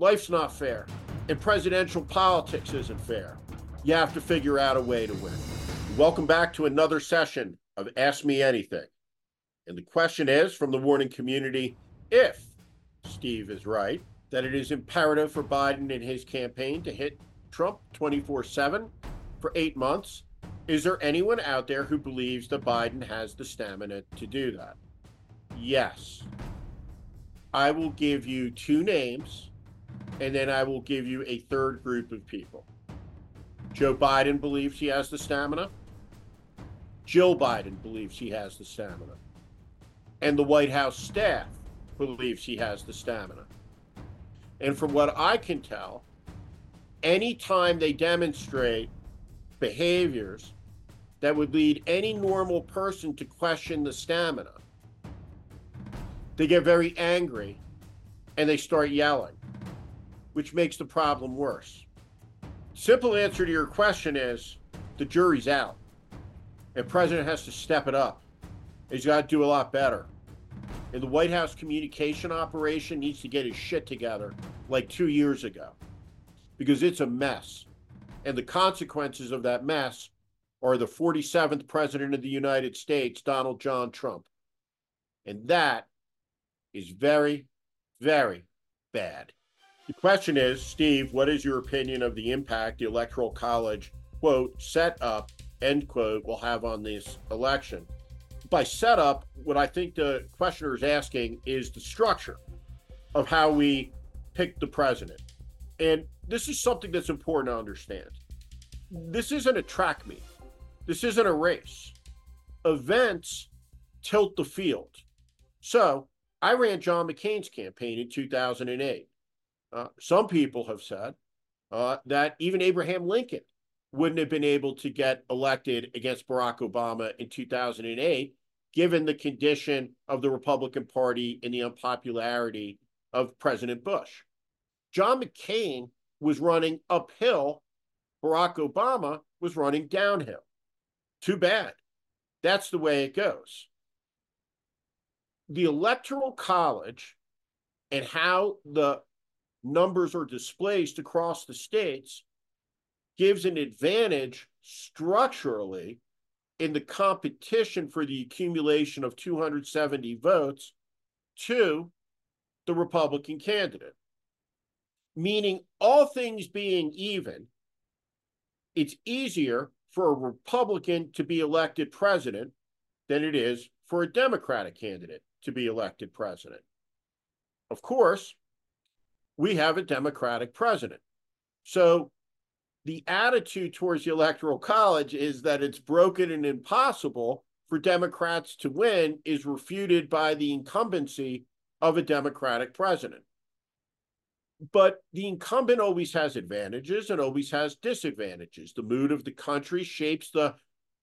life's not fair, and presidential politics isn't fair. You have to figure out a way to win. Welcome back to another session of Ask Me Anything. And the question is from the warning community if Steve is right, that it is imperative for Biden and his campaign to hit Trump 24 7 for eight months. Is there anyone out there who believes that Biden has the stamina to do that? Yes. I will give you two names and then I will give you a third group of people. Joe Biden believes he has the stamina. Jill Biden believes he has the stamina. And the White House staff believes he has the stamina. And from what I can tell, anytime they demonstrate behaviors that would lead any normal person to question the stamina, they get very angry and they start yelling, which makes the problem worse. Simple answer to your question is the jury's out. And president has to step it up. He's got to do a lot better. And the White House communication operation needs to get his shit together like two years ago because it's a mess. And the consequences of that mess are the 47th President of the United States, Donald John Trump. And that is very, very bad. The question is, Steve, what is your opinion of the impact the Electoral College, quote, set up, end quote, will have on this election? By setup, what I think the questioner is asking is the structure of how we pick the president. And this is something that's important to understand. This isn't a track meet, this isn't a race. Events tilt the field. So I ran John McCain's campaign in 2008. Uh, some people have said uh, that even Abraham Lincoln wouldn't have been able to get elected against Barack Obama in 2008, given the condition of the Republican Party and the unpopularity of President Bush. John McCain was running uphill, Barack Obama was running downhill. Too bad. That's the way it goes. The Electoral College and how the numbers are displaced across the states gives an advantage structurally in the competition for the accumulation of 270 votes to the Republican candidate meaning all things being even, it's easier for a Republican to be elected president than it is for a Democratic candidate to be elected president. Of course, we have a Democratic president. So the attitude towards the Electoral College is that it's broken and impossible for Democrats to win is refuted by the incumbency of a Democratic president but the incumbent always has advantages and always has disadvantages. The mood of the country shapes the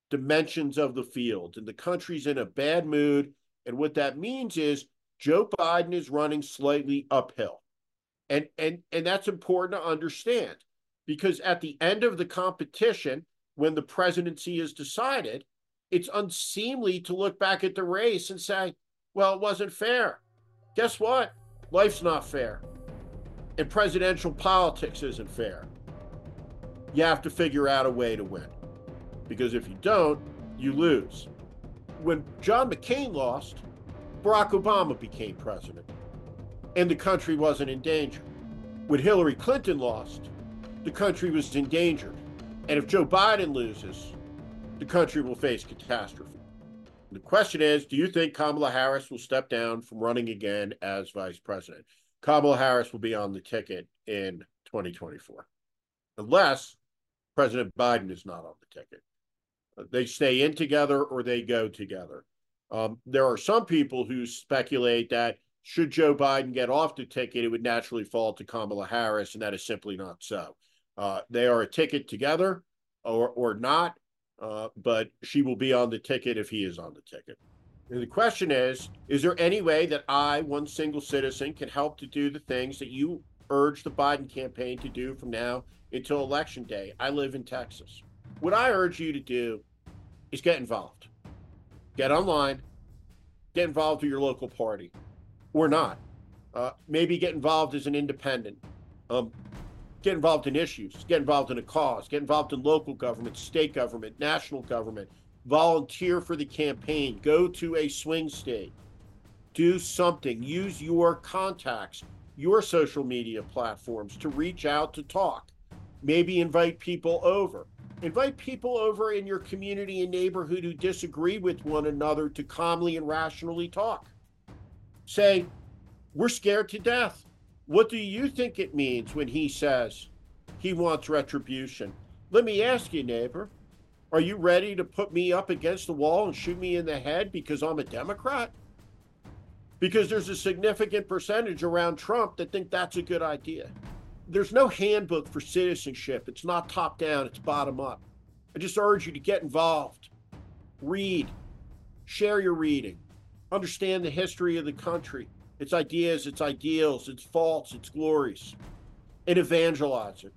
dimensions of the field, and the country's in a bad mood. And what that means is Joe Biden is running slightly uphill. And and and that's important to understand because at the end of the competition, when the presidency is decided, it's unseemly to look back at the race and say, well, it wasn't fair. Guess what? Life's not fair and presidential politics isn't fair. You have to figure out a way to win. Because if you don't, you lose. When John McCain lost, Barack Obama became president, and the country wasn't in danger. When Hillary Clinton lost, the country was endangered. And if Joe Biden loses, the country will face catastrophe. The question is do you think Kamala Harris will step down from running again as vice president? Kamala Harris will be on the ticket in 2024, unless President Biden is not on the ticket. They stay in together or they go together. Um, there are some people who speculate that should Joe Biden get off the ticket, it would naturally fall to Kamala Harris, and that is simply not so. Uh, they are a ticket together or, or not, uh, but she will be on the ticket if he is on the ticket. And the question is Is there any way that I, one single citizen, can help to do the things that you urge the Biden campaign to do from now until election day? I live in Texas. What I urge you to do is get involved. Get online, get involved with your local party, or not. Uh, maybe get involved as an independent. Um, get involved in issues, get involved in a cause, get involved in local government, state government, national government, volunteer for the campaign, go to a swing state, do something, use your contacts, your social media platforms to reach out to talk. Maybe invite people over. Invite people over in your community and neighborhood who disagree with one another to calmly and rationally talk. Say, we're scared to death. What do you think it means when he says he wants retribution? Let me ask you, neighbor, are you ready to put me up against the wall and shoot me in the head because I'm a Democrat? Because there's a significant percentage around Trump that think that's a good idea. There's no handbook for citizenship. It's not top down, it's bottom up. I just urge you to get involved, read, share your reading, understand the history of the country, its ideas, its ideals, its faults, its glories, and evangelize it.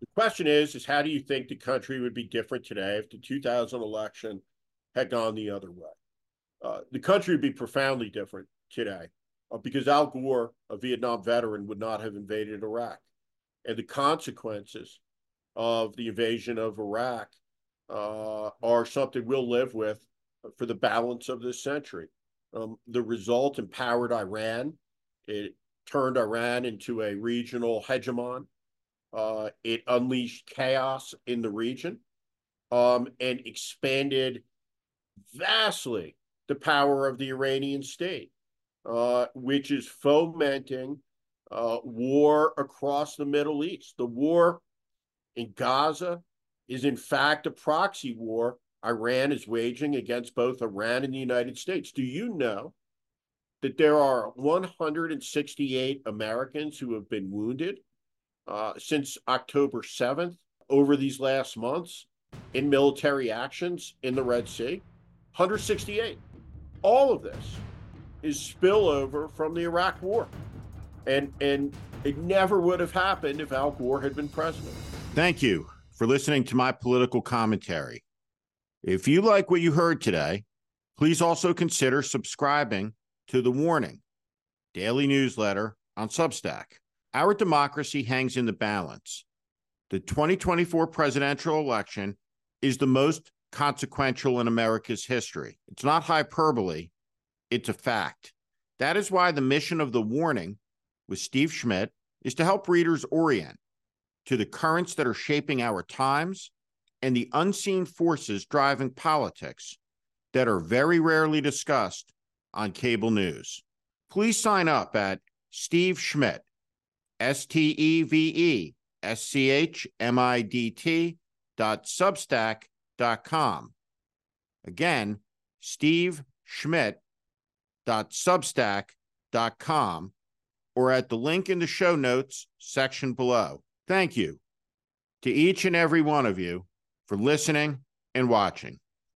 The question is, is how do you think the country would be different today if the 2000 election had gone the other way? Uh, the country would be profoundly different today uh, because Al Gore, a Vietnam veteran, would not have invaded Iraq. And the consequences of the invasion of Iraq uh, are something we'll live with for the balance of this century. Um, the result empowered Iran. It turned Iran into a regional hegemon. Uh, it unleashed chaos in the region um, and expanded vastly the power of the Iranian state, uh, which is fomenting uh, war across the Middle East. The war in Gaza is, in fact, a proxy war Iran is waging against both Iran and the United States. Do you know that there are 168 Americans who have been wounded uh, since October 7th over these last months in military actions in the Red Sea? 168. All of this is spillover from the Iraq War. And, and it never would have happened if Al Gore had been president. Thank you for listening to my political commentary. If you like what you heard today, please also consider subscribing to The Warning daily newsletter on Substack. Our democracy hangs in the balance. The 2024 presidential election is the most consequential in America's history. It's not hyperbole, it's a fact. That is why the mission of The Warning with Steve Schmidt is to help readers orient to the currents that are shaping our times and the unseen forces driving politics that are very rarely discussed on cable news. Please sign up at Steve Schmidt, S T E V E S C H M I D T dot substack dot com. Again, Steve Schmidt dot substack dot com or at the link in the show notes section below. Thank you to each and every one of you for listening and watching.